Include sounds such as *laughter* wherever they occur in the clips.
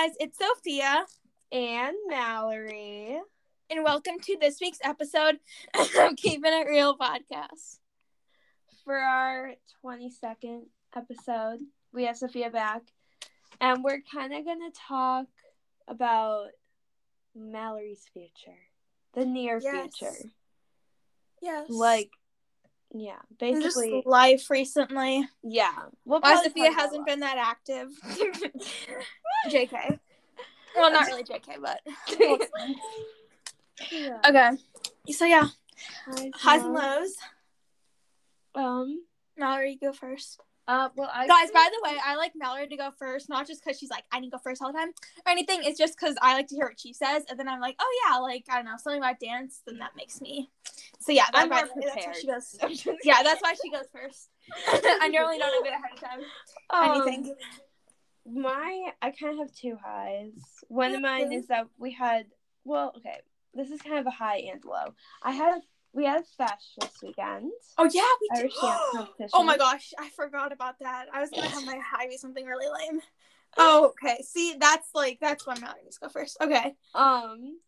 guys, it's Sophia and Mallory. and welcome to this week's episode *coughs* of Keeping It Real podcast. For our 22nd episode, we have Sophia back, and we're kind of going to talk about Mallory's future, the near Yes. future. Yes. Like, yeah, And just basically, life recently. yeah. We'll Why Sophia hasn't been that active. *laughs* JK. Well, not *laughs* really JK, but. Yeah. *laughs* okay. So, yeah, Highs highs and lows. lows. Um. Mallory, go first. Uh. Well, I Guys, by the way, I like Mallory to go first, not just because she's like, I need to go first all the time or anything. It's just because I like to hear what she says. And then I'm like, oh, yeah, like, I don't know, something about dance, then that makes me. So, yeah, I'm that, more that's why she goes. prepared. *laughs* Yeah, that's why she goes first. I normally don't have it ahead of time. Um, Anything. My, I kind of have two highs. One of mine is that we had, well, okay, this is kind of a high and low. I had a, we had a feis this weekend. Oh, yeah, we Irish did. dance competition. *gasps* oh, my gosh, I forgot about that. I was going to have my high be something really lame. *laughs* Oh, okay. See, that's like, that's why Mallory needs to go first. Okay. Um,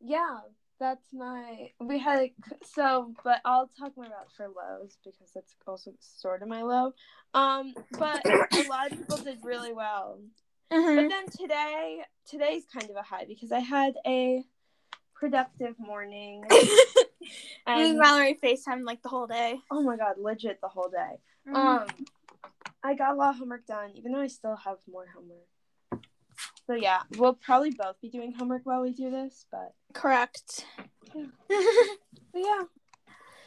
yeah, that's my. We had a, so, but I'll talk more about for lows because that's also sort of my low. Um, but a lot of people did really well. Mm-hmm. But then today, today's kind of a high because I had a productive morning. *laughs* Me and and Mallory FaceTime like the whole day. oh my god, legit the whole day. Mm-hmm. Um, I got a lot of homework done, even though I still have more homework. So yeah, we'll probably both be doing homework while we do this, but, Correct. Yeah. *laughs* yeah.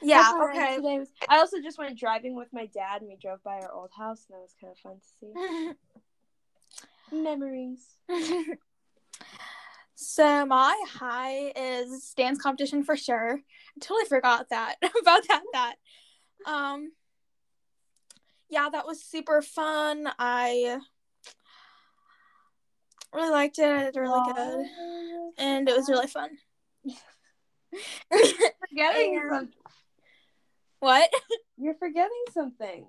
yeah, That's all right. okay. Today was. I also just went driving with my dad, and we drove by our old house, and that was kind of fun to see. *laughs* Memories. so my high is dance competition for sure. I totally forgot that *laughs* about that that. Um yeah, that was super fun. I really liked it. I did really good. And it was really fun. *laughs* Forgetting And- some- what? You're forgetting something.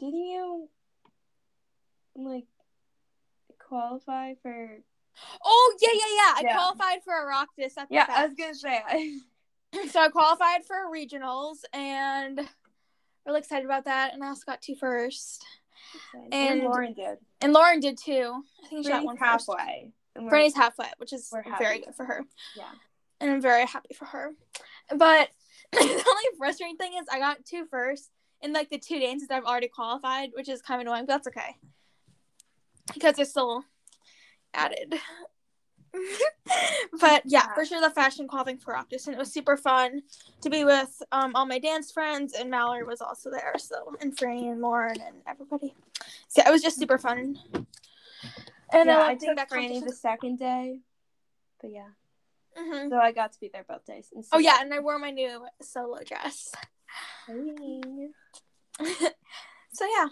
Didn't you like qualify for? Oh yeah, yeah, yeah. I Yeah. qualified for a rock this at the Yeah, I was gonna say. I... *laughs* so I qualified for regionals and really excited about that. And I also got two first. And And- Lauren did. And Lauren did too. I think she got one halfway. And Brittany's halfway, which is very good for her. Yeah. And I'm very happy for her. But *coughs* the only frustrating thing is I got two first in like the two dances I've already qualified, which is kind of annoying, but that's okay. Because it's still added. *laughs* but yeah, for sure the fashion qualifying for Oireachtas, and it was super fun to be with um, all my dance friends, and Mallory was also there, so and Franny and Lauren and everybody. So yeah, it was just super fun. And yeah, I I took back Franny the second day. But yeah, hmm so I got to be there both days. And Oh yeah, and I wore my new solo dress. Hey. *laughs* so yeah,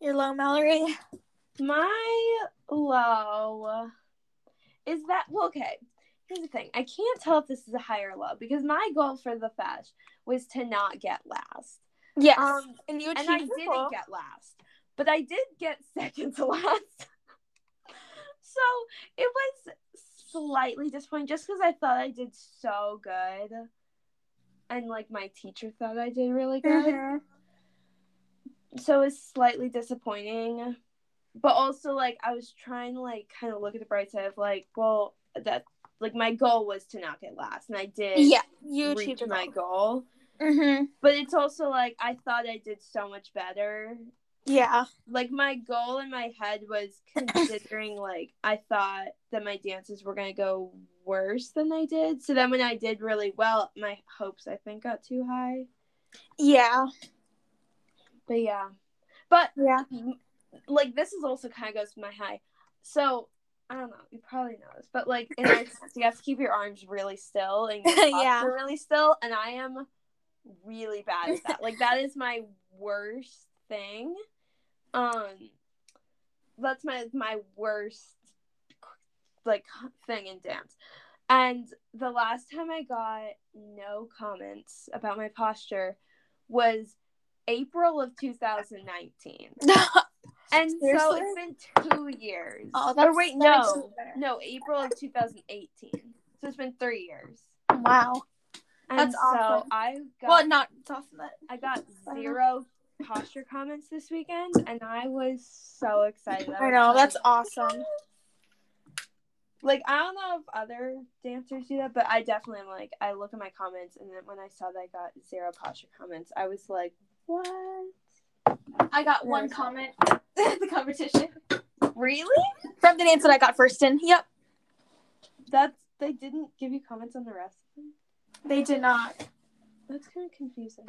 you're low, Mallory. My low is that well, okay. Here's the thing. I can't tell if this is a high or low because my goal for the fest was to not get last. Yes, Um, and you and I didn't goal. get last, but I did get *laughs* second to last. so it was slightly disappointing just because I thought I did so good, and like my teacher thought I did really good. Mhm. So it was slightly disappointing, but also like I was trying to like kind of look at the bright side of like, well, that like my goal was to not get last, and I did. Yeah, you achieved my goal. Mm-hmm. But it's also like I thought I did so much better Yeah. like my goal in my head was *clears throat* considering like I thought that my dances were gonna go worse than they did. So then when I did really well, my hopes I think got too high. Yeah. But yeah, but Yeah. Like this is also kind of goes with my high. So I don't know. You probably know this, but like in our *laughs* dance, you have to keep your arms really still and your *laughs* Yeah. really still, and I am really bad at that. like that is my worst thing. Um, that's my my worst like thing in dance. And the last time I got no comments about my posture was April of 2019. *laughs* And so it's been two years. Oh, or that's- wait, that no, it no, April of 2018. So it's been three years. Wow. And That's so awesome. I got Well, not it's awesome that I got zero posture comments this weekend, and I was so excited. I was know that's awesome. like I don't know if other dancers do that, but I definitely am like I look at my comments, and then when I saw that I got zero posture comments, I was like, what? I got one comment in *laughs* the competition Really? from the dance that I got first in. Yep, That's they didn't give you comments on the rest of them. they did not. That's kind of confusing.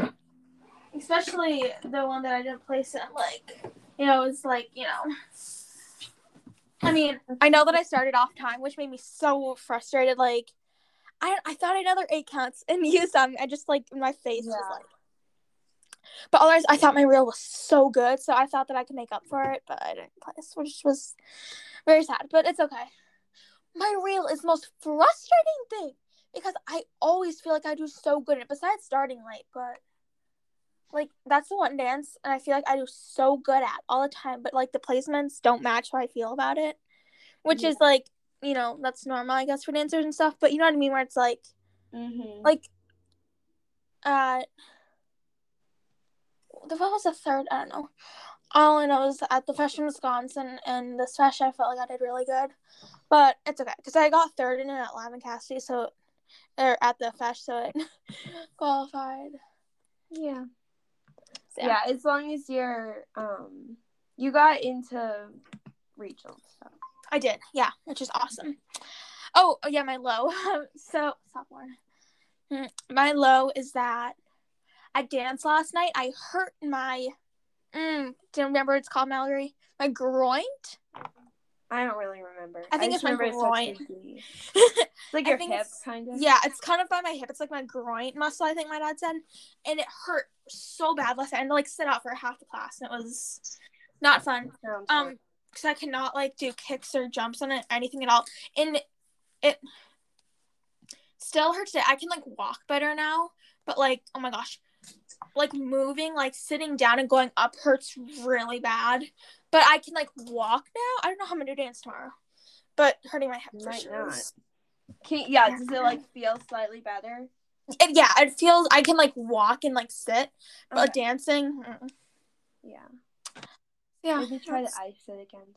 Especially the one that I didn't place in. Like, you know, it's like you know. I mean, I know that I started off time, which made me so frustrated. Like, I I thought I had another eight counts and *laughs* used them. I just like my face was like. But otherwise, I thought my reel was so good, so I thought that I could make up for it, but I didn't place, which was very sad. But it's okay. My reel is the most frustrating thing because I always feel like I do so good at it. Besides starting late, but like that's the one dance, and I feel like I do so good at all the time. But like the placements don't match how I feel about it, which Yeah. is like you know that's normal, I guess, for dancers and stuff. But you know what I mean, where it's like Mm-hmm. like uh the what was the third i don't know all i know is at the feis in wisconsin and this feis i felt like i did really good but it's okay because i got third in it at Lavin Cassidy, so or at the fesh so it *laughs* qualified yeah. So, yeah. as long as you're um you got into regional stuff. i did yeah which is awesome oh oh, yeah my low *laughs* so sophomore Hmm, my low is that I danced last night. I hurt my mm, do you remember what it's called, Mallory? My groin. I don't really remember. I think just it's my groin. *laughs* It's like your hip, kind of. Yeah, it's kind of by my hip. It's like my groin muscle, I think my dad said. And it hurt so bad last night. I had to like sit out for half the class and it was not fun. Um, because I cannot like do kicks or jumps on it, anything at all. And it still hurts it. I can like walk better now, but like, oh my gosh. Like moving, like sitting down and going up hurts really bad. But I can like walk now. I don't know how I'm gonna do dance tomorrow. But hurting my hip for might sure. not. Can, yeah, does it like feel slightly better? It, yeah, it feels I can like walk and like sit, but Okay. dancing, mm. Yeah. yeah. Maybe try to ice it again.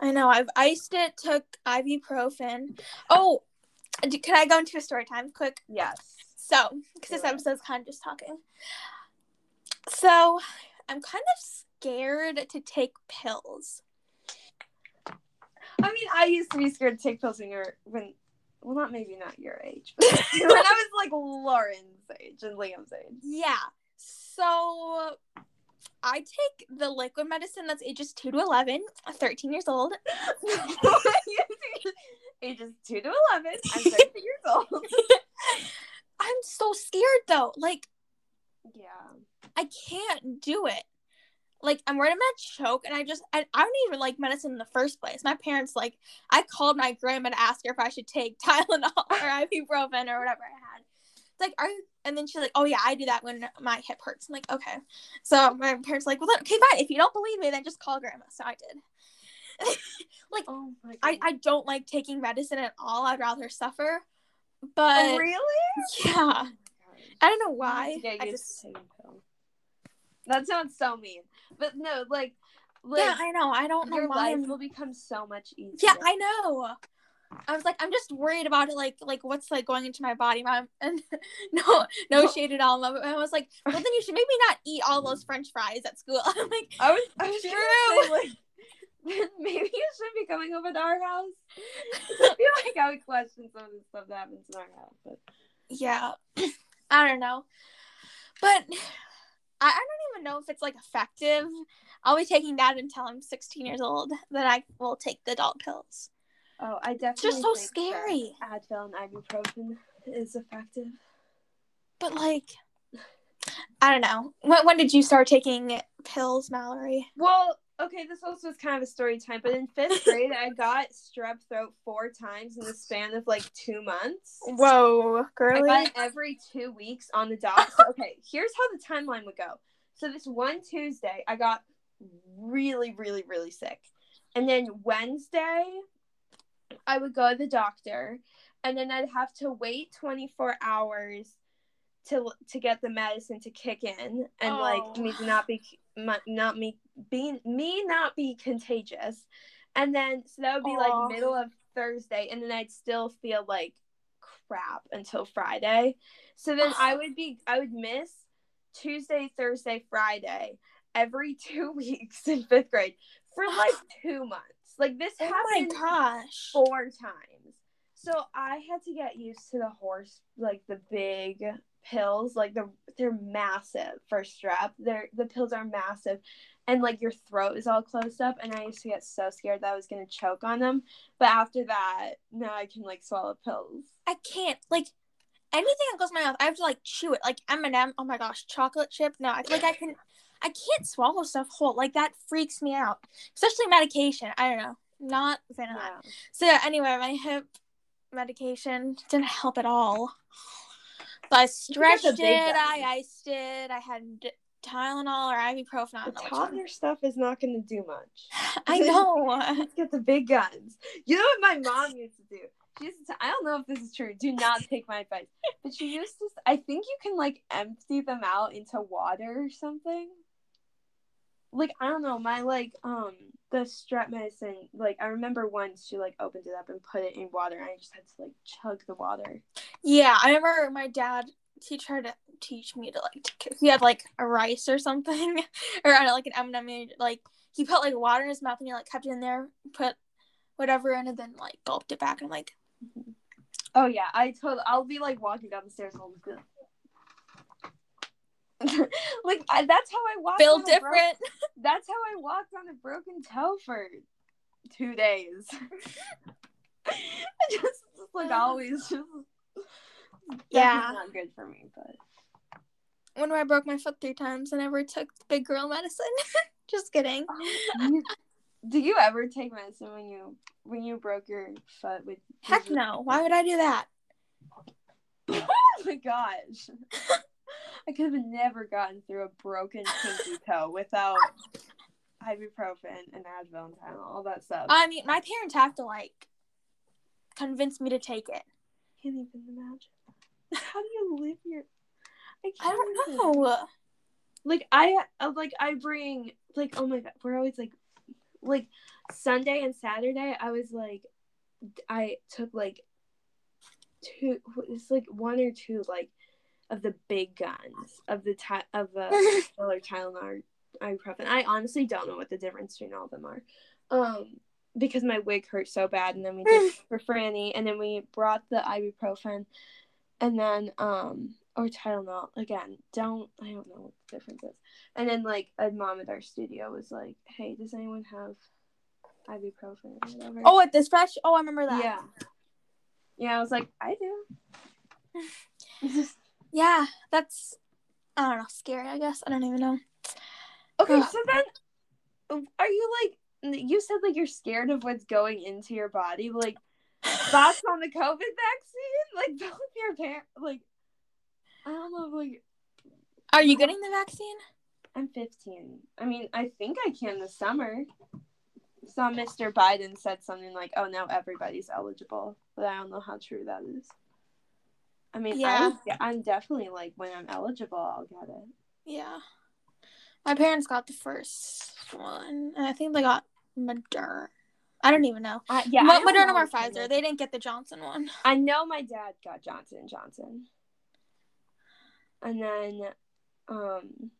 I know. I've iced it. Took ibuprofen. Oh, can I go into a story time quick? Yes. So, because this Do it. episode's kind of just talking. So, I'm kind of scared to take pills. I mean, I used to be scared to take pills when you're when, well, not maybe not your age, but *laughs* when I was like Lauren's age and Liam's age. Yeah. So, I take the liquid medicine that's ages 2 to 11, 13 years old. *laughs* Ages two to eleven. I'm thirty years old. *laughs* I'm so scared though. Like, Yeah. I can't do it. Like I'm worried I'm gonna choke, and I just I, I don't even like medicine in the first place. My parents like I called my grandma to ask her if I should take *laughs* Tylenol or ibuprofen or whatever I had. It's like are you? And then she's like, oh yeah, I do that when my hip hurts. I'm like, okay. So my parents like, well then okay fine. If you don't believe me, then just call grandma. So I did. *laughs* like Oh. I I don't like taking medicine at all. I'd rather suffer. Oh, but Oh, really? *laughs* yeah, I don't know Why? I just. That sounds so mean, but no, like, like yeah, I know. I don't know your why. life will become so much easier. Yeah, I know. I was like, I'm just worried about it, like, like what's like going into my body, mom. *laughs* And no, no shade at all. But I was like, well, then you should maybe not eat all those *laughs* French fries at school. I'm like, I was, I was True. say, like, *laughs* maybe you should be coming over to our house. *laughs* I feel like I would question some of the stuff that happens in our house, but yeah, *clears throat* I don't know, but I, I don't even know if it's like effective. I'll be taking that until I'm 16 years old. Then I will take the adult pills. oh, I definitely It's just so scary. Advil and ibuprofen is effective. But like, I don't know. When when did you start taking pills, Mallory? Well, okay, this also is kind of a story time, but in fifth grade, I got strep throat four times in the span of like two months. Whoa, I got every two weeks on the dot. So, *laughs* okay, here's how the timeline would go. So this one Tuesday, I got really, really, really sick. And then Wednesday, I would go to the doctor, and then I'd have to wait 24 hours to to get the medicine to kick in, and Oh. like me to not be oh. My, not me being me not be contagious. And then so that would be Aw. like middle of Thursday, and then I'd still feel like crap until Friday. So then I would be I would miss Tuesday, Thursday, Friday every *laughs* two weeks in fifth grade for like two months. Like this Oh my happened gosh. four times. So I had to get used to the horse, like the big pills, like the they're massive for strep. They're the pills are massive, and like your throat is all closed up. And I used to get so scared that I was gonna choke on them. But after that, now I can like swallow pills. I can't like anything that goes in my mouth. I have to like chew it. Like M and m Oh my gosh, chocolate chip. No, I like I can. I can't swallow stuff whole. Like that freaks me out, especially medication. I don't know. Not a fan of that. So yeah, anyway, my hip medication didn't help at all. But *laughs* I stretched it, I iced it, I had Tylenol or ibuprofen. I The don't know which toddler stuff is not gonna do much. *laughs* I know. *laughs* Let's get the big guns. You know what my mom used to do? She used to. I don't know if this is true. Do not take my advice. But she used to. I think you can like empty them out into water or something. Like I don't know. My like um the strep medicine. Like I remember once she like opened it up and put it in water, and I just had to like chug the water. Yeah, I remember my dad. He tried to teach me to like. t- He had like a rice or something, *laughs* or I don't know, like an M and m Like he put like water in his mouth and he like kept it in there, put whatever in, and then like gulped it back. And I'm like, Oh yeah, I told. I'll be like walking down the stairs and I'll just be like. *laughs* like I, that's how I walked. feel on a bro- different. That's how I walked on a broken toe for two days. *laughs* I just, just like always just Yeah. not good for me, but When I broke my foot three times, I never took big girl medicine. *laughs* Just kidding. Oh, you- do you ever take medicine when you when you broke your foot with Heck no. Why would I do that? *laughs* oh my gosh. *laughs* I could have never gotten through a broken pinky *laughs* toe without ibuprofen and Advil and Tylenol, all that stuff. I mean, my parents have to like convince me to take it. can't even imagine. How do you live your? I, I don't know. Like I uh, like I bring like oh my god we're always like like Sunday and Saturday I was like I took like two it's like one or two like of the big guns of the ty- of *laughs* the or Tylenol ibuprofen. I honestly don't know what the difference between all of them are. Um because my wig hurt so bad and then we did *laughs* for Franny and then we brought the ibuprofen and then um or Tylenol again. Don't I don't know what the difference is. And then like a mom at our studio was like, "Hey, does anyone have ibuprofen or whatever?" Oh, at dispatch. Oh, I remember that. yeah, yeah. I was like, I do. *laughs* Yeah, that's I don't know, scary. I guess I don't even know. okay, so then, are you like? You said like you're scared of what's going into your body. Like thoughts on the COVID vaccine? *laughs* Like both your parents. Like I don't know. Like Are you getting the vaccine? I'm 15. I mean, I think I can this summer. Saw Mr. Biden said something like, "Oh, now everybody's eligible," but I don't know how true that is. I mean, Yeah. I would, yeah, I'm definitely like when I'm eligible, I'll get it. Yeah. My parents got the first one, and I think they got Moderna. I don't even know. I, yeah, Mo- Moderna or Pfizer. They didn't get the Johnson one. *laughs* I know my dad got Johnson and Johnson, and then um,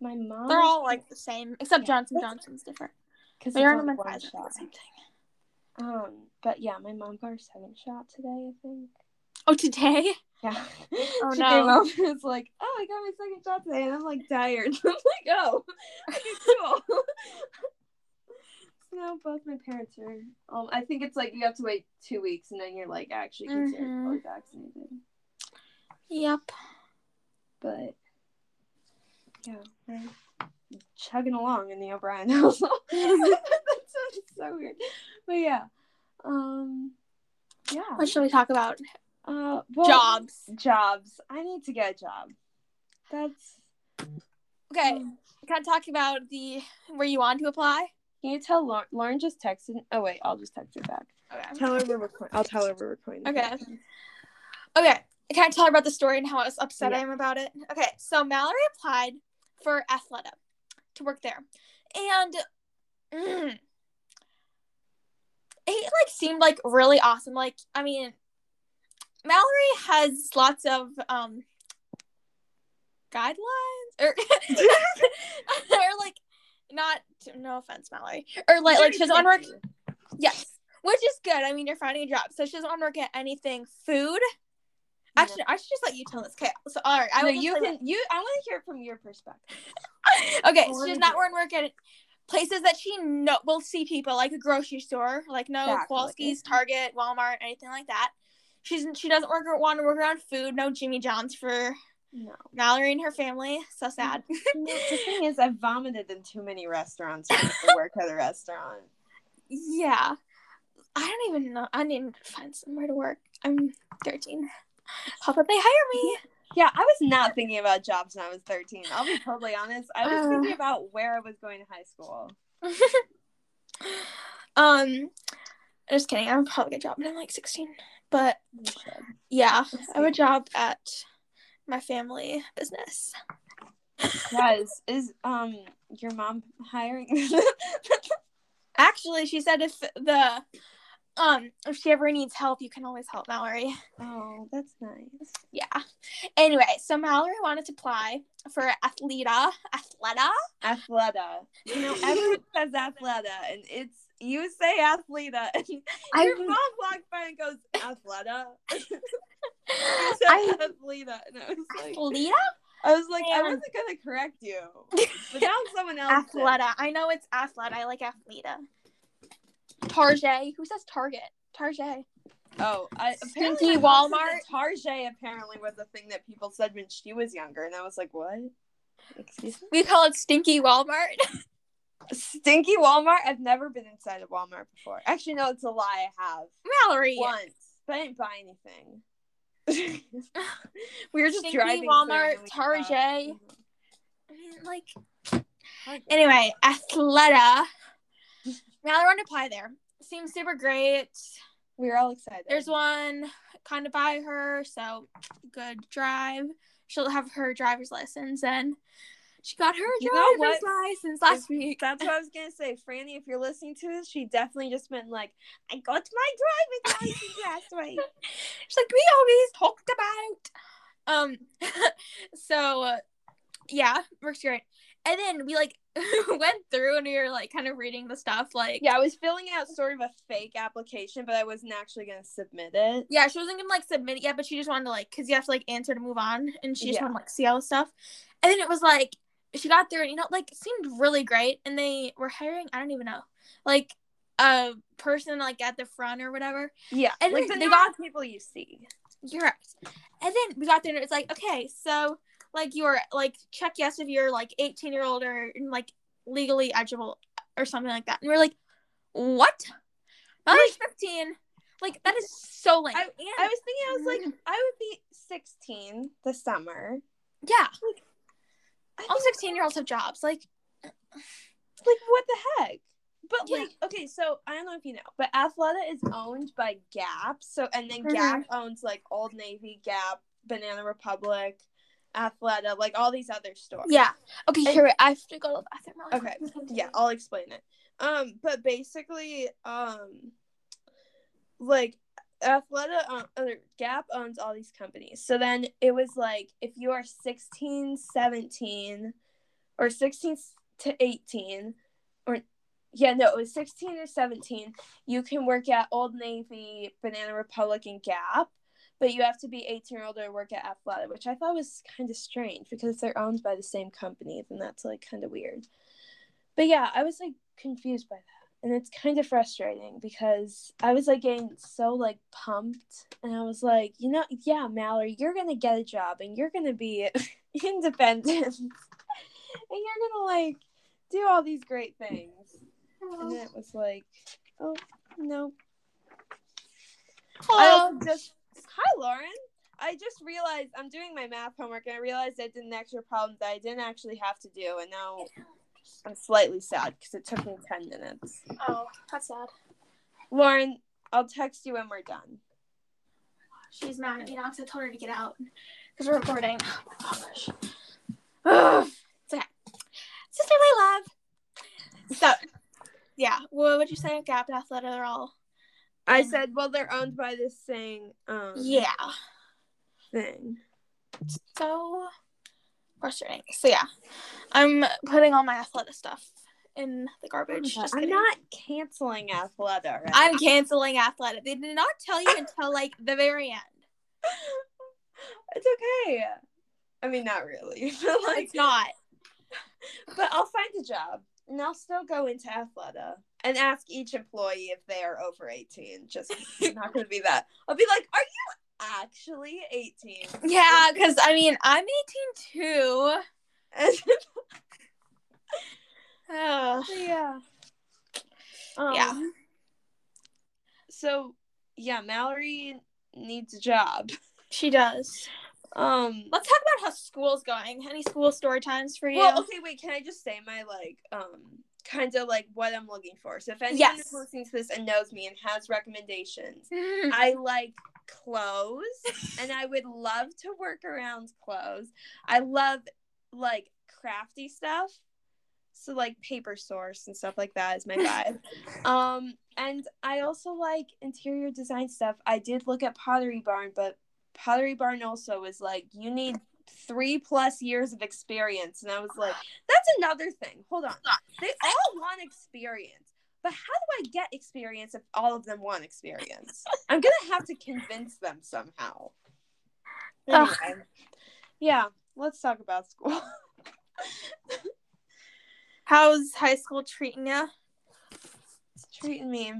my mom. They're all like the same, except Yeah. Johnson Johnson's different. because Moderna and Pfizer are the same thing. Um, but yeah, my mom got her second shot today. I think. Oh, today? Yeah. Oh, she no. came up and was like, "Oh, I got my second shot today," and I'm like tired. *laughs* I'm like, "Oh, okay, cool." *laughs* so now both my parents are. Um, I think it's like you have to wait two weeks, and then you're like actually considered Mhm. fully vaccinated. Yep. But yeah, we're chugging along in the O'Brien *laughs* household. that sounds so weird, but yeah. Um, yeah. What should we talk about? Uh, well, Jobs. jobs. I need to get a job. That's Okay, can I talk about the where you want to apply? Can you tell Lauren? Lauren just texted. Oh wait, I'll just text her back. Okay. Tell her we're recording. I'll tell her we're recording. Okay. Okay. Can I tell her about the story and how I was upset I am about it? Okay. So Mallory applied for Athleta to work there, and mm, *clears throat* it like seemed like really awesome. Like I mean, Mallory has lots of um guidelines or *laughs* or like not no offense Mallory or like like she doesn't want to work Yes, which is good. I mean, you're finding a job, so she doesn't want to work at anything food. Actually, I should just let you tell this. Okay, so all right, I No, you can. You. I want to hear from your perspective. *laughs* Okay, so she's not to work at places that she know will see people like a grocery store, like no Exactly. Kowalski's, Target, Walmart, anything like that. She's she doesn't work want to work around food. No Jimmy John's for No. Mallory and her family. So sad. *laughs* the thing is, I've vomited in too many restaurants I work at a restaurant. yeah, I don't even know. I need to find somewhere to work. I'm 13. Hope that they hire me. Yeah, I was not thinking about jobs when I was 13. I'll be totally honest. I was Uh. thinking about where I was going to high school. *laughs* um, just kidding. I would probably get a job when I'm like 16. But yeah, I have a job at my family business. Guys, is um your mom hiring? *laughs* Actually, she said if the um if she ever needs help, you can always help Mallory. oh, that's nice. Yeah. Anyway, so Mallory wanted to apply for Athleta. Athleta. Athleta. You know, everyone says Athleta, and it's you say Athleta, *laughs* and I- your mom walked by and goes Athleta. *laughs* you *laughs* said I- Athleta, and I was like, Athleta. I was like, I wasn't gonna correct you, but now someone else. did. Athleta. I know it's Athleta. I like Athleta. Target. Who says Target? Target. Oh, I, Stinky my mom said Walmart. Target apparently was a thing that people said when she was younger, and I was like, what? Excuse me. We call it Stinky Walmart. Stinky Walmart. I've never been inside a Walmart before. Actually, no, it's a lie. I have Mallory. once, but I didn't buy anything. *laughs* we were just Stinky driving. Walmart, and we saw- Target. Mhm. I mean, like anyway, Athleta. Mallory wanted to apply there. Seems super great. we were all excited. There's one kind of by her, so good drive. She'll have her driver's license and she got her You driver's license last week. That's what I was gonna say, Franny. If you're listening to this, she definitely just meant like, I got my driver's *laughs* license last week. She's like, we always talked about. Um, *laughs* so uh, yeah, works great. And then we like *laughs* went through and we were like kind of reading the stuff. Like, Yeah, I was filling out sort of a fake application, but I wasn't actually gonna submit it. yeah, she wasn't gonna like submit it yet, but she just wanted to like, cause you have to like answer to move on, and she just Yeah. wanted to like see all the stuff. And then it was like she got through, and you know, like it seemed really great, and they were hiring. I don't even know, like a person like at the front or whatever. Yeah, And like the they got- people you see. You're right. And then we got there and it's like, okay, so like you're like check yes if you're like 18 year old or like legally eligible or something like that. And we're like, what? Mallory's 15. Like that is so lame. I- I was thinking, I was like, I would be 16 this summer. yeah, I all 16 year olds have jobs. Like, like, what the heck? But Yeah. like, okay, so I don't know if you know, but Athleta is owned by Gap. So and then Mhm. Gap owns like Old Navy, Gap, Banana Republic, Athleta, like all these other stores. yeah. Okay, And- here wait, I have to go to the bathroom. really Okay. yeah i'll explain it um but basically um like athleta uh, or gap owns all these companies so then it was like if you are 16 17 or 16 to 18 or yeah no it was 16 or 17 you can work at old navy banana republic and gap but you have to be 18 or older to work at athleta which i thought was kind of strange because they're owned by the same company and that's like kind of weird but yeah, I was like confused by that. And it's kind of frustrating because I was like getting so like pumped and I was like, you know, yeah, Mallory, you're going to get a job and you're going to be *laughs* independent. *laughs* and you're going to like do all these great things. And then it was like, oh, no. I Hello. also just Hi Lauren. I just realized I'm doing my math homework and I realized I did an extra problem that I didn't actually have to do, and now I'm slightly sad because it took me 10 minutes. Oh, that's sad. Lauren, I'll text you when we're done. She's mad at me now because I told her to get out because we're recording. Oh my gosh. Ugh. It's okay. Sisterly love. So, yeah. What would you say? Gap and Athleta are all. I said, well, they're owned by this thing. um, Yeah. thing. So frustrating. So yeah, I'm putting all my athletic stuff in the garbage. I'm not canceling Athleta. Right? I'm canceling Athleta. They did not tell you until like the very end. *laughs* it's okay. I mean, not really, *laughs* but like, It's not. but I'll find a job and I'll still go into Athleta and ask each employee if they are over 18. Just not going to be that. I'll be like, are you actually 18? Yeah, because I mean, I'm 18 too. Ugh. *laughs* *sighs* yeah. Um, Yeah. So, yeah, Mallory needs a job. She does. Um. Let's talk about how school's going. Any school story times for you? Well, okay, wait. Can I just say my like, um, kind of like what I'm looking for? So if anyone Yes. is listening to this and knows me and has recommendations. *laughs* I like clothes, and I would love to work around clothes. I love like crafty stuff. So like paper source and stuff like that is my vibe. *laughs* um, and I also like interior design stuff. I did look at Pottery Barn, but Pottery Barn also was like you need three plus years of experience, and I was like, that's another thing. Hold on, they all want experience. But how do I get experience if all of them want experience? *laughs* I'm gonna have to convince them somehow. Anyway, yeah, let's talk about school. How's high school treating you? it's treating me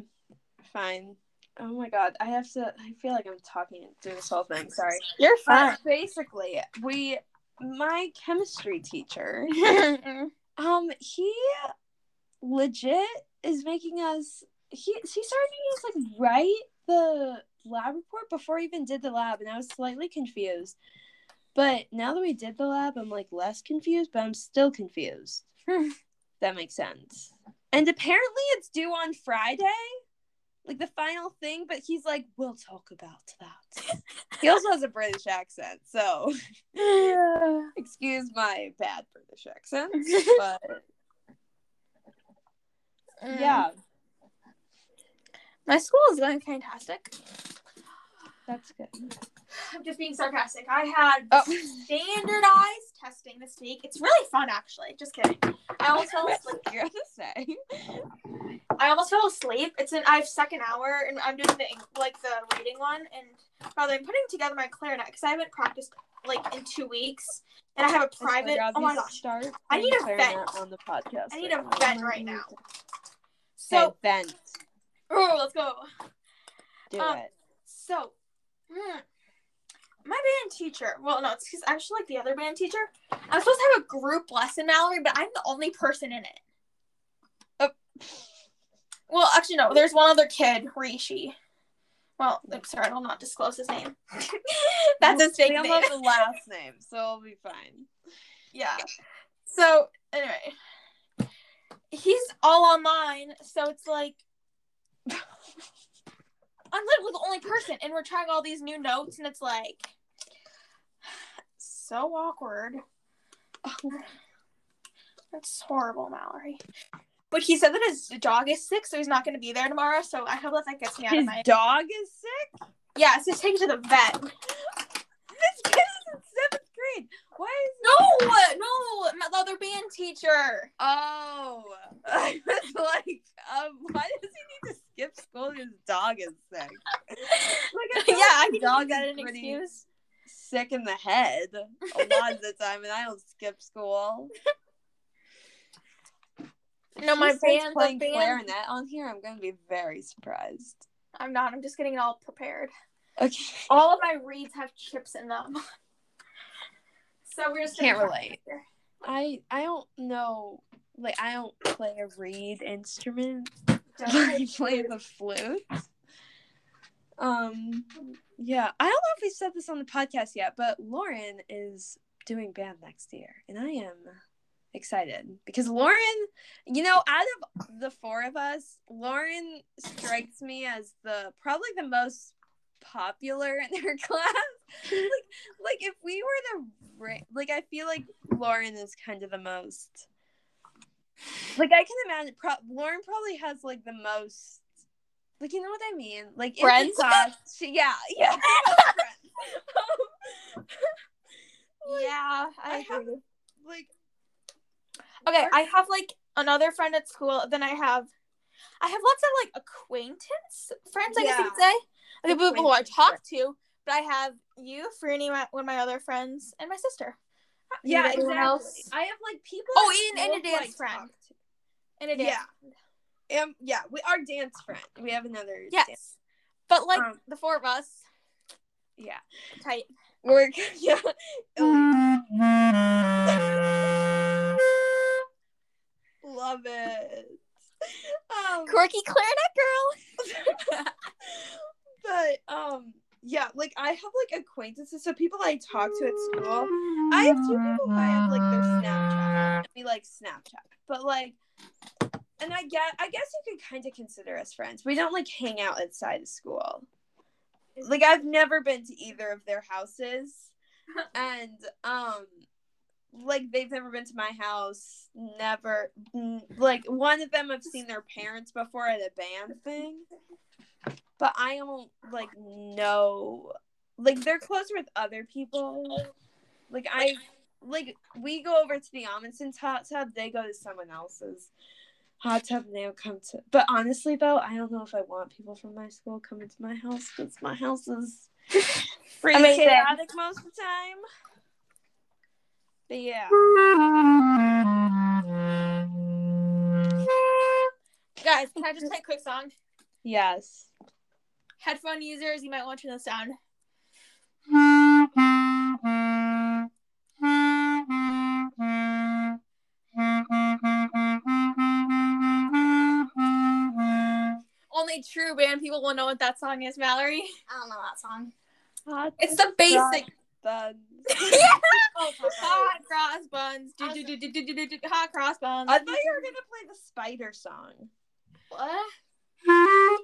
fine. Oh my god, I have to. I feel like I'm talking through this whole thing. Sorry. You're But basically, we, my chemistry teacher, *laughs* um, he legit is making us. He he started making us like write the lab report before even did the lab, and I was slightly confused. But now that we did the lab, I'm like less confused, but I'm still confused. *laughs* that makes sense. And apparently, it's due on Friday, like the final thing. But he's like, "We'll talk about that." *laughs* he also has a British accent, so *laughs* excuse my bad British accent. *laughs* But mm. yeah, My school is going fantastic. that's good. I'm just being sarcastic. I had Oh. standardized testing this week. It's really fun, actually. Just kidding. I almost fell asleep. You're say. I almost fell asleep. It's an I have second hour, and I'm doing the like the reading one. And brother, I'm putting together my clarinet because I haven't practiced like in two weeks, and I have a private. Oh my gosh! Start I need a vent. on the podcast. I need a now. vent right now. So vent. oh, let's go. Do Um, it. So, hmm, my band teacher. Well, no, it's actually like the other band teacher. I'm supposed to have a group lesson, Mallory, but I'm the only person in it. Oh. Well, actually, no. There's one other kid, Rishi. Well, I'm sorry, I will not disclose his name. *laughs* That's his fake name. the last name, so it'll be fine. Yeah. So anyway, he's all online, so it's like *laughs* I'm literally the only person, and we're trying all these new notes, and it's like so awkward. *sighs* That's horrible, Mallory. But he said that his dog is sick, so he's not going to be there tomorrow. So I hope that that gets me out His of my. dog is sick. Yeah, so take it to the vet. This kid is in seventh grade. Why is No, no, my- the other band teacher. Oh, *laughs* I was like, um, why does he need to skip school? His dog is sick. *laughs* Like, yeah, I dog got that is as an pretty excuse. Sick in the head a *laughs* lot of the time, and I don't skip school. No, She my starts band, the playing band. clarinet on here. I'm gonna be very surprised. I'm not. I'm just getting it all prepared. Okay, All of my reeds have chips in them. *laughs* So we're just Can't relate. I I don't know. Like I don't play a reed instrument. *laughs* I play the flute. Um, Yeah, I don't know if we said this on the podcast yet, but Lauren is doing band next year, and I am excited because Lauren, you know, out of the four of us, Lauren strikes me as the probably the most popular in her *laughs* class. like, like if we were the like, I feel like Lauren is kind of the most. Like I can imagine, pro- Lauren probably has like the most. Like you know what I mean? Like Friends? class, she, yeah, *laughs* yeah. Um, *laughs* like, yeah, I I have- like Okay, I have like another friend at school. Then I have, I have lots of like acquaintance friends. I guess you could say. Like people who I talk to, but I have you, Franny, my, one of my other friends, and my sister. Yeah, exactly. else? I have like people. Oh, and school a who I dance friend. And it is. Yeah. Um, yeah, we our dance friend. We have another. Yes. dance- But like Um, the four of us, yeah, tight. we're *laughs* yeah. Love it. Um, Quirky clarinet girl. *laughs* but um, yeah, like I have like acquaintances, so people I talk to at school. I have two people who I have like their Snapchat. We like Snapchat, but like, and I get, I guess you could kind of consider us friends. We don't like hang out outside of school. Like I've never been to either of their houses, *laughs* and um, like they've never been to my house. Never, like one of them I've seen their parents before at a band thing, but I don't like know. Like they're close with other people. Like I like we go over to the Amundsen's hot tub, they go to someone else's hot tub and they'll come to but honestly though, I don't know if I want people from my school coming to my house because my house is *laughs* pretty Amazing. chaotic most of the time. But yeah. Guys, can I just play a quick song? Yes. Headphone users, you might want to turn this down. Only true band people will know what that song is, Valerie. I don't know that song. Hot It's the basic. buns. *laughs* yeah. Oh, Hot cross buns. Do, do, do, do, do, do, do, do, hot cross buns. I thought you were gonna play the spider song. what? *laughs*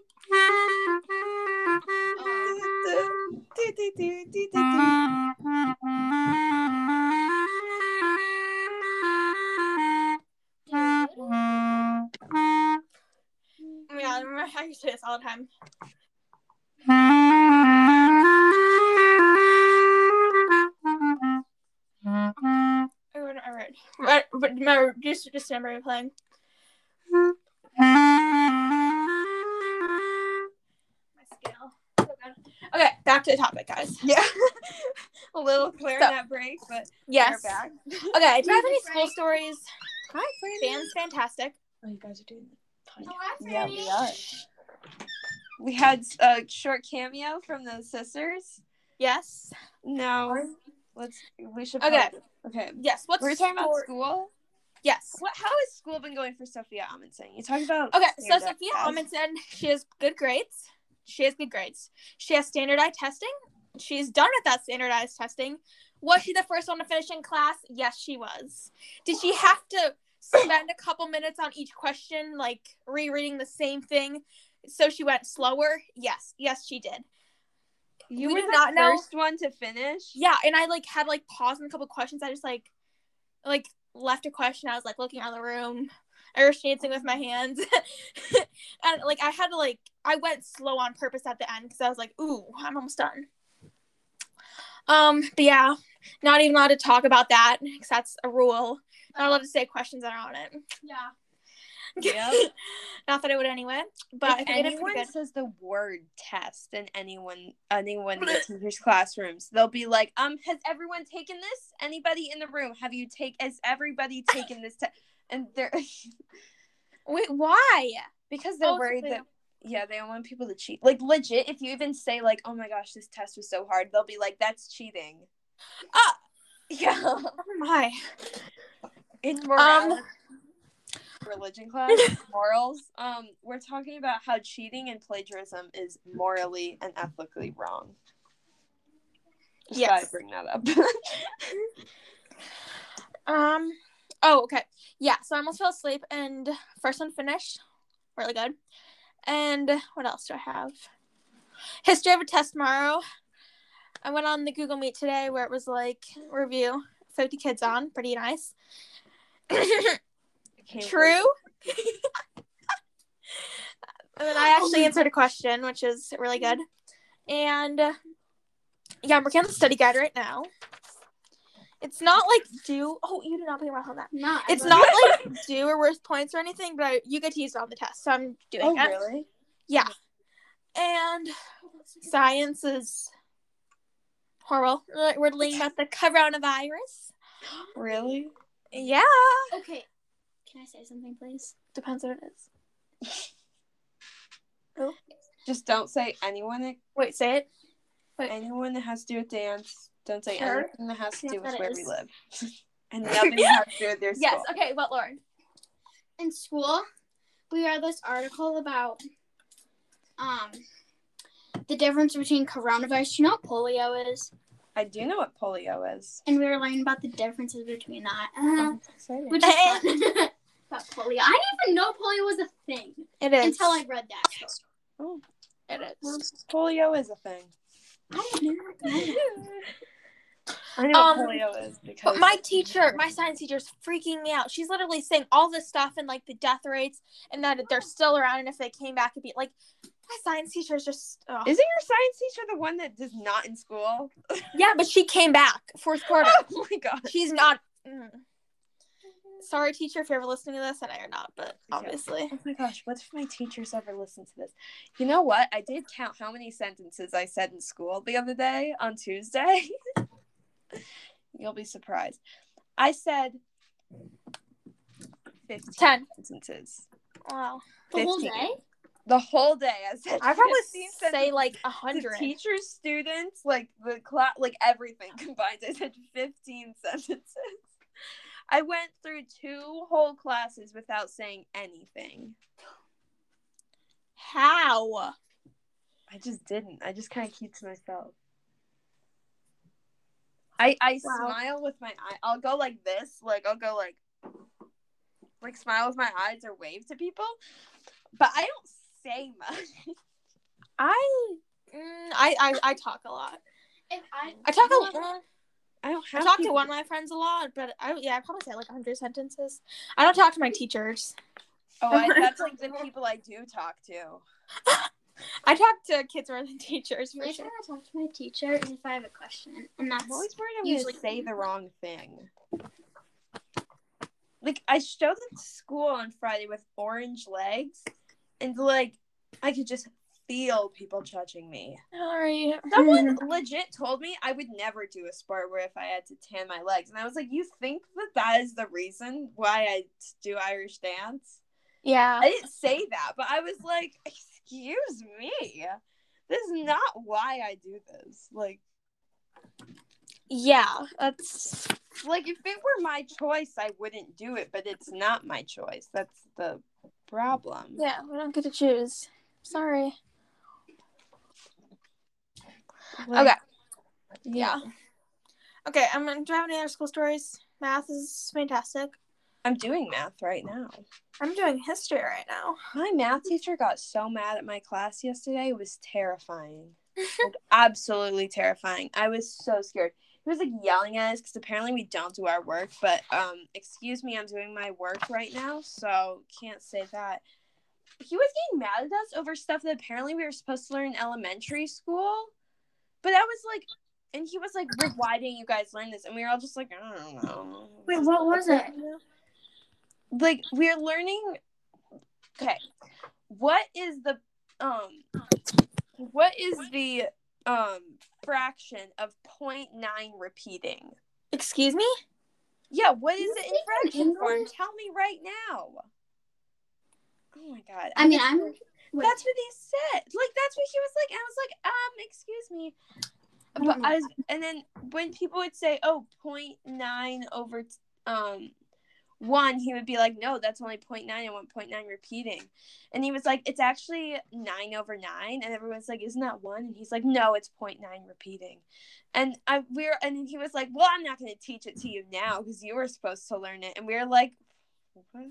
Oh my I remember how you say this all the time. Oh, wait, all right. Right, but remember, just just remember playing. My scale. So good. Okay, back to the topic, guys. Yeah. *laughs* a little clarinet break, but Yes. we're back. Okay, do you have any Music school stories? Hi, Band's fantastic. Oh, you guys are doing the Hi, Yeah, we are. We had a short cameo from the sisters. Yes. No. Let's we should Okay. probably- Okay. Yes. What's We're talking about school. Yes. What how has school been going for Sophia Amundsen? You talking about Okay, so Sophia tests. Amundsen, she has good grades. She has good grades. She has standardized testing. She's done with that standardized testing. Was she the first one to finish in class? Yes, she was. Did she have to spend a couple minutes on each question, like rereading the same thing, so she went slower? Yes, yes, she did. You we were did the not know- first one to finish. Yeah, and I like had like paused in a couple questions. I just like, like left a question. I was like looking around the room, or dancing with my hands, *laughs* and like I had to like I went slow on purpose at the end because I was like, ooh, I'm almost done. Um, but yeah, not even allowed to talk about that because that's a rule. Not love to say questions that are on it. Yeah. Yep. *laughs* not that I would anyway, but if I think I did anyone good. says the word test in anyone anyone in the teachers' classrooms, they'll be like, um, has everyone taken this? Anybody in the room? Have you take has everybody *laughs* taken this test? And they're *laughs* Wait, why? because they're Oh, so worried they that yeah, they don't want people to cheat. Like legit, if you even say like, oh my gosh, this test was so hard, they'll be like, that's cheating. Ah. Yeah. Oh my. In moral, Um. religion class, *laughs* morals, um, we're talking about how cheating and plagiarism is morally and ethically wrong. Just Yes. bring that up. *laughs* Um. Oh, okay. Yeah. So I almost fell asleep, and first one finished, really good. And what else do I have? History of a test tomorrow. I went on the Google Meet today where it was like review, fifty kids on, pretty nice. *coughs* True. *laughs* and then I actually answered a question, which is really good. And uh, yeah, I'm working on the study guide right now. It's not like due. Oh, you did not put your mouth on that. No, It's not like *laughs* due or worth points or anything, but I, you get to use it on the test, so I'm doing Oh it. really? Yeah. And science is horrible. We're- We're learning about the coronavirus. *gasps* Really? Yeah. Okay. Can I say something, please? Depends what it is. *laughs* oh. Just don't say anyone Wait, say it. anyone that has to do with dance. Don't say Sure. anything that has to do with that where is. we live. *laughs* and nothing that has to do with their school. Yes. Okay. What, Lauren? In school, we read this article about um the difference between coronavirus. You know what polio is? I do know what polio is. And we were learning about the differences between that. Uh, Oh, which is *laughs* fun. *laughs* about polio. I didn't even know polio was a thing It is. until I read that. Oh, it is. well, polio is a thing. I didn't know. *laughs* I know Um, polio is because But my teacher, my science teacher, is freaking me out. She's literally saying all this stuff and like the death rates and that they're still around, and if they came back, it'd be like my science teacher is just. ugh. Isn't your science teacher the one that is not in school? *laughs* yeah, but she came back fourth quarter. oh my god. She's not. mm. Sorry, teacher, if you're ever listening to this, and I are not, but Yeah. obviously. Oh my gosh, what if my teachers ever listen to this? You know what? I did count how many sentences I said in school the other day on Tuesday. *laughs* You'll be surprised. I said 15 Ten. sentences. Wow. The whole day? The whole day I said I probably 15 say like a hundred. teachers, students, like the class, like everything *laughs* combined. I said 15 sentences. I went through two whole classes without saying anything. How? I just didn't. I just kind of keep to myself. I I Wow. smile with my eye. I'll go like this, like I'll go like like smile with my eyes or wave to people, but I don't say much. I, mm, I, I, I talk a lot. If I, I talk a lot. I don't I have. talk to one of my friends a lot, but I yeah, I probably say like hundred sentences. I don't talk to my teachers. Oh, I, *laughs* that's like the people I do talk to. *laughs* I talk to kids more than teachers for only sure. I talk to my teacher is if I have a question, and that's I'm always worried I'm Usually- gonna say the wrong thing. Like I showed up to school on Friday with orange legs, and like I could just feel people judging me. Sorry. Someone *laughs* legit told me I would never do a sport where if I had to tan my legs, and I was like, "You think that that is the reason why I do Irish dance?" Yeah. I didn't say that, but I was like, "Excuse me, this is not why I do this." Like, Yeah. That's like if it were my choice, I wouldn't do it, but it's not my choice. That's the problem. yeah. We don't get to choose. Sorry. Like, okay. Yeah. Okay. I'm gonna. Do I have any other school stories? Math is fantastic. I'm doing math right now. I'm doing history right now. My math teacher got so mad at my class yesterday. It was terrifying. *laughs* like, absolutely terrifying. I was so scared. He was like yelling at us because apparently we don't do our work. But um, excuse me, I'm doing my work right now, so can't say that. He was getting mad at us over stuff that apparently we were supposed to learn in elementary school. But I was like, and he was like, "Why didn't you guys learn this?" And we were all just like, "I don't know." Wait, what was it? like we're learning okay what is the um what is the um fraction of 0.9 repeating. Excuse me. yeah what is it in fraction form tell me right now. Oh my god. I mean, I'm. Wait, that's what he said. Like that's what he was like. And i was like um excuse me. But. I was, and then when people would say, "Oh, 0.9 over t- um one, he would be like, no, that's only 0.9. and 1.9 repeating. And he was like, it's actually nine over nine. And everyone's like, isn't that one? And he's like, no, it's 0.9 repeating. And I we are and he was like, well, I'm not going to teach it to you now because you were supposed to learn it. And we were like, what?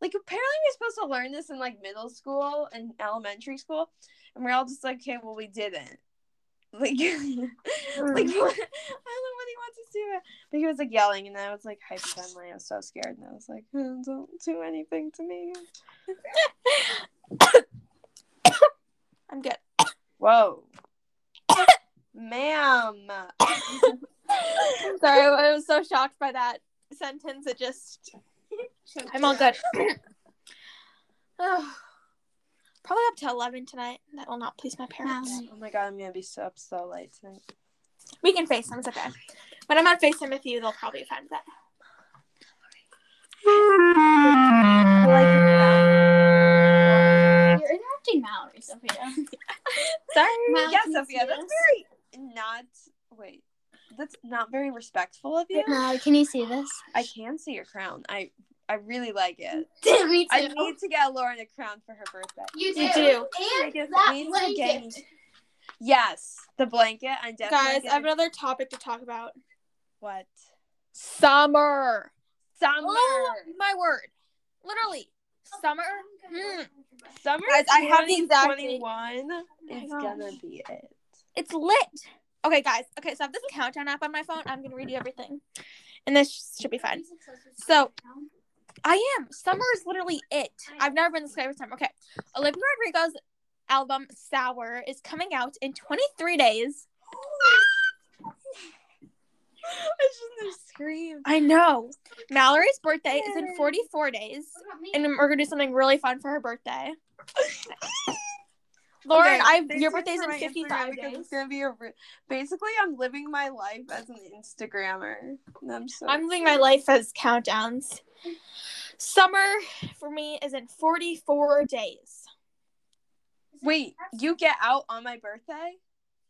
Like apparently we're supposed to learn this in like middle school and elementary school, and we're all just like, okay, well we didn't. Like, *laughs* like mm. *laughs* what, I don't know what he wants to do. But he was like yelling, and I was like hyperventilating. I was so scared, and I was like, "Oh, don't do anything to me. *coughs* I'm good. Whoa, ma'am. I'm *coughs* sorry, I was so shocked by that sentence. It just. I'm all good. Ugh. *coughs* Oh. Probably up to 11 tonight. That will not please my parents. Um, Oh my god, I'm gonna be so up so late tonight. We can FaceTime. It's okay. When I'm on FaceTime with you, they'll probably find that. You're interrupting Mallory, Sophia. *laughs* Sorry. Mallory, yeah, can you Sophia, that's this? very not. Wait, that's not very respectful of you. Mallory, can you see this? I can see your crown. I I really like it. Me too. I need to get Lauren a crown for her birthday. you do. You do. And Vegas that needs get blanket. Yes, the blanket. I'm definitely Guys, I have another topic to talk about. what Summer. summer. Oh my word. Literally. Summer. Mm. Summer. Guys, I have the exact twenty one. Is gosh. gonna be it. It's lit. Okay, guys. Okay, so I have this countdown app on my phone. I'm gonna read you everything, and this should be fine. So- I am. Summer is literally it. I've never been this guy with summer. Okay, Olivia Rodrigo's album "Sour" is coming out in 23 days. I have screamed. I know. Mallory's birthday is in 44 days, and we're gonna do something really fun for her birthday. *laughs* Lauren, Okay, I your tuned birthday's in 55 Instagram days. It's gonna be a re- basically I'm living my life as an Instagrammer. I'm so I'm living my life as countdowns. Summer for me is in 44 days. Wait, you get out on my birthday?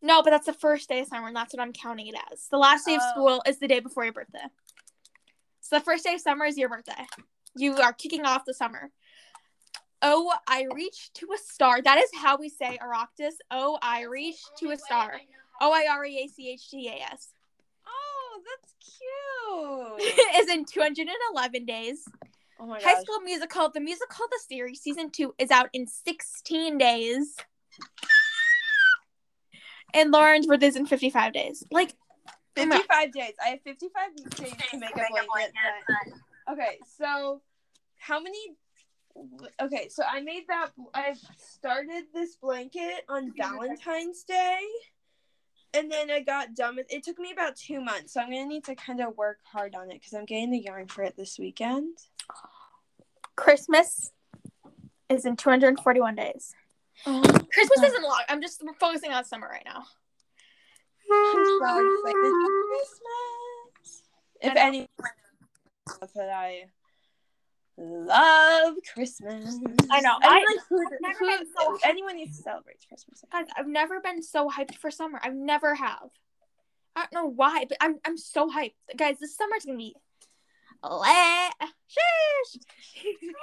No, but that's the first day of summer, and that's what I'm counting it as. The last day of Oh. school is the day before your birthday. So the first day of summer is your birthday. You are kicking off the summer. Oh, I reach to a star. That is how we say Oireachtas. Oh, I reach to a star. O I R E A C H T A S. Oh, that's cute. *laughs* is in 211 days. oh my High. School Musical, the musical, the series, season two is out in 16 days. And Lauren's birthday is in 55 days. Like, oh 55 days. I have 55 days to make a blanket. But... Okay, so how many? Okay, so I made that. I started this blanket on Valentine's Day, and then I got done with. It took me about two months, so I'm gonna need to kind of work hard on it because I'm getting the yarn for it this weekend. Christmas is in 241 days. Oh, Christmas isn't long. I'm just focusing on summer right now. I'm so excited for Christmas. If I know. anyone knows that I love Christmas. I know. Anyone, I- who, never who- been so- anyone who celebrates Christmas. Guys, I've never been so hyped for summer. I've never have. I don't know why, but I'm I'm so hyped. Guys, this summer's gonna be lit. Sheesh. *laughs*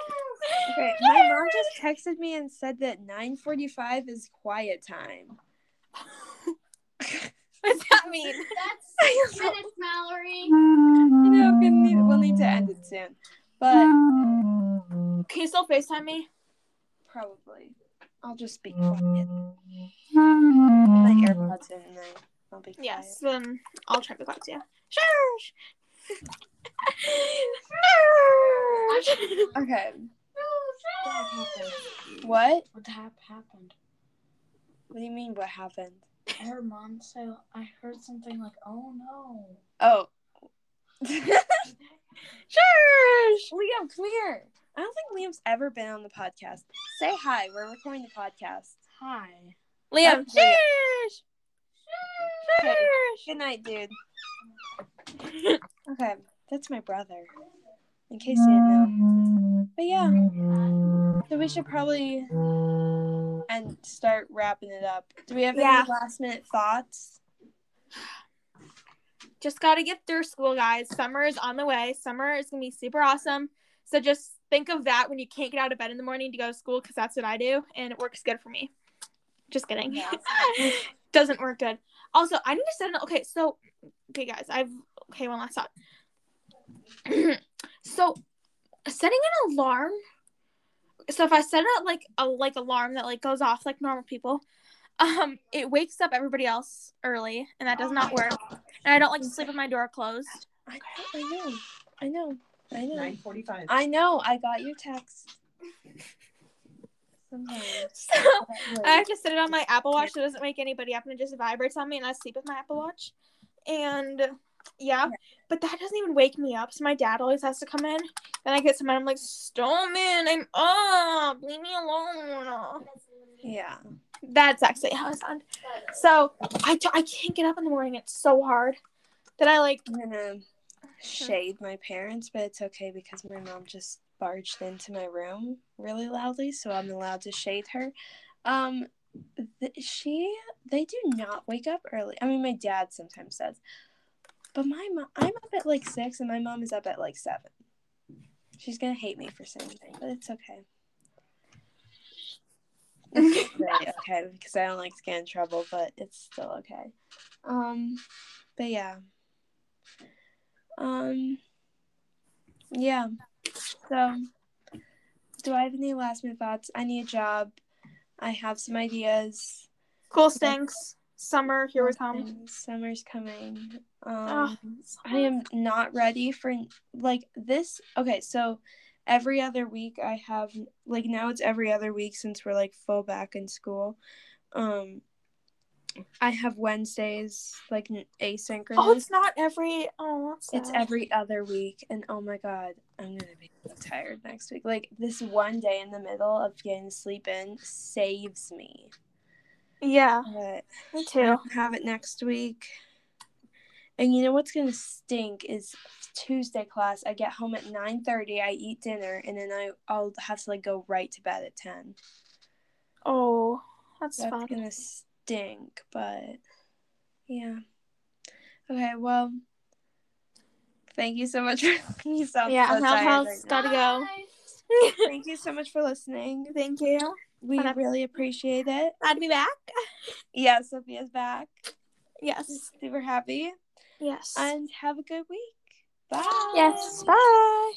Okay, my mom just texted me and said that 9:45 is quiet time. *laughs* What's that mean? That's *laughs* six minutes, Mallory. You know, we'll need, we'll need to end it soon, but *sighs* Can you still FaceTime me? probably I'll just be quiet. Put my AirPods in and then I'll be quiet. Yes. Then I'll try to talk to you. Shush. Okay. *laughs* What? What hap- happened? What do you mean? What happened? I heard mom say, I heard something like, oh no. Oh. *laughs* *laughs* Shush. Liam, come here. I don't think Liam's ever been on the podcast. Say hi. We're recording the podcast. Hi. Liam. Shush. Okay. Shush. Good night, dude. Okay, that's my brother. In case you didn't know. But yeah, so we should probably and start wrapping it up. Do we have Yeah. any last minute thoughts? Just gotta get through school, guys. Summer is on the way. Summer is gonna be super awesome. So just think of that when you can't get out of bed in the morning to go to school, because that's what I do, and it works good for me. Just kidding. Yeah. *laughs* Doesn't work good. Also, I need to set an okay. So, okay, guys, I've okay. One last thought. *clears throat* so, setting an alarm. So if I set it like a like alarm that like goes off like normal people, um, it wakes up everybody else early, and that does not work. And I don't like to sleep with my door closed. I, I know. I know. I know. Nine forty-five. I know. I got your text. Sometimes. *laughs* So I have to set it on my Apple Watch so it doesn't wake anybody up and it just vibrates on me and I sleep with my Apple Watch. And yeah, but that doesn't even wake me up. So my dad always has to come in. Then I get some and I'm like, Stillman, I'm up. Leave me alone. Yeah. That's actually how I sound. So I, I can't get up in the morning. It's so hard that I like. I'm gonna shade my parents, but it's okay because my mom just barged into my room really loudly, so I'm allowed to shade her. Um, th- she they do not wake up early. I mean, my dad sometimes does, but my mom, I'm up at like six, and my mom is up at like seven. She's gonna hate me for saying that, but it's okay. It's really okay because I don't like to get in trouble, but it's still okay. Um, but yeah. Um, yeah. So, do I have any last minute thoughts? I need a job. I have some ideas. Cool stinks. Summer, here we come. Summer's coming. Ah, Um, I am not ready for like this. Okay, so every other week I have like now it's every other week since we're like full back in school. Um, I have Wednesdays like asynchronous. Oh, it's not every. Oh, It's every other week, and oh my god, I'm gonna be so tired next week. Like this one day in the middle of getting sleep in saves me. Yeah, But me I too. don't have it next week. And you know what's gonna stink is Tuesday class. I get home at nine thirty. I eat dinner, and then I I'll have to like go right to bed at ten. Oh, that's, That's fun. gonna stink, but yeah. Okay, well, thank you so much *laughs* for Yeah, so now tired house right gotta go. *laughs* Thank you so much for listening. Thank you. We really appreciate it. Glad to be back. Yeah, Sophia's back. Yes. Super happy. Yes. And have a good week. Bye. yes. Bye.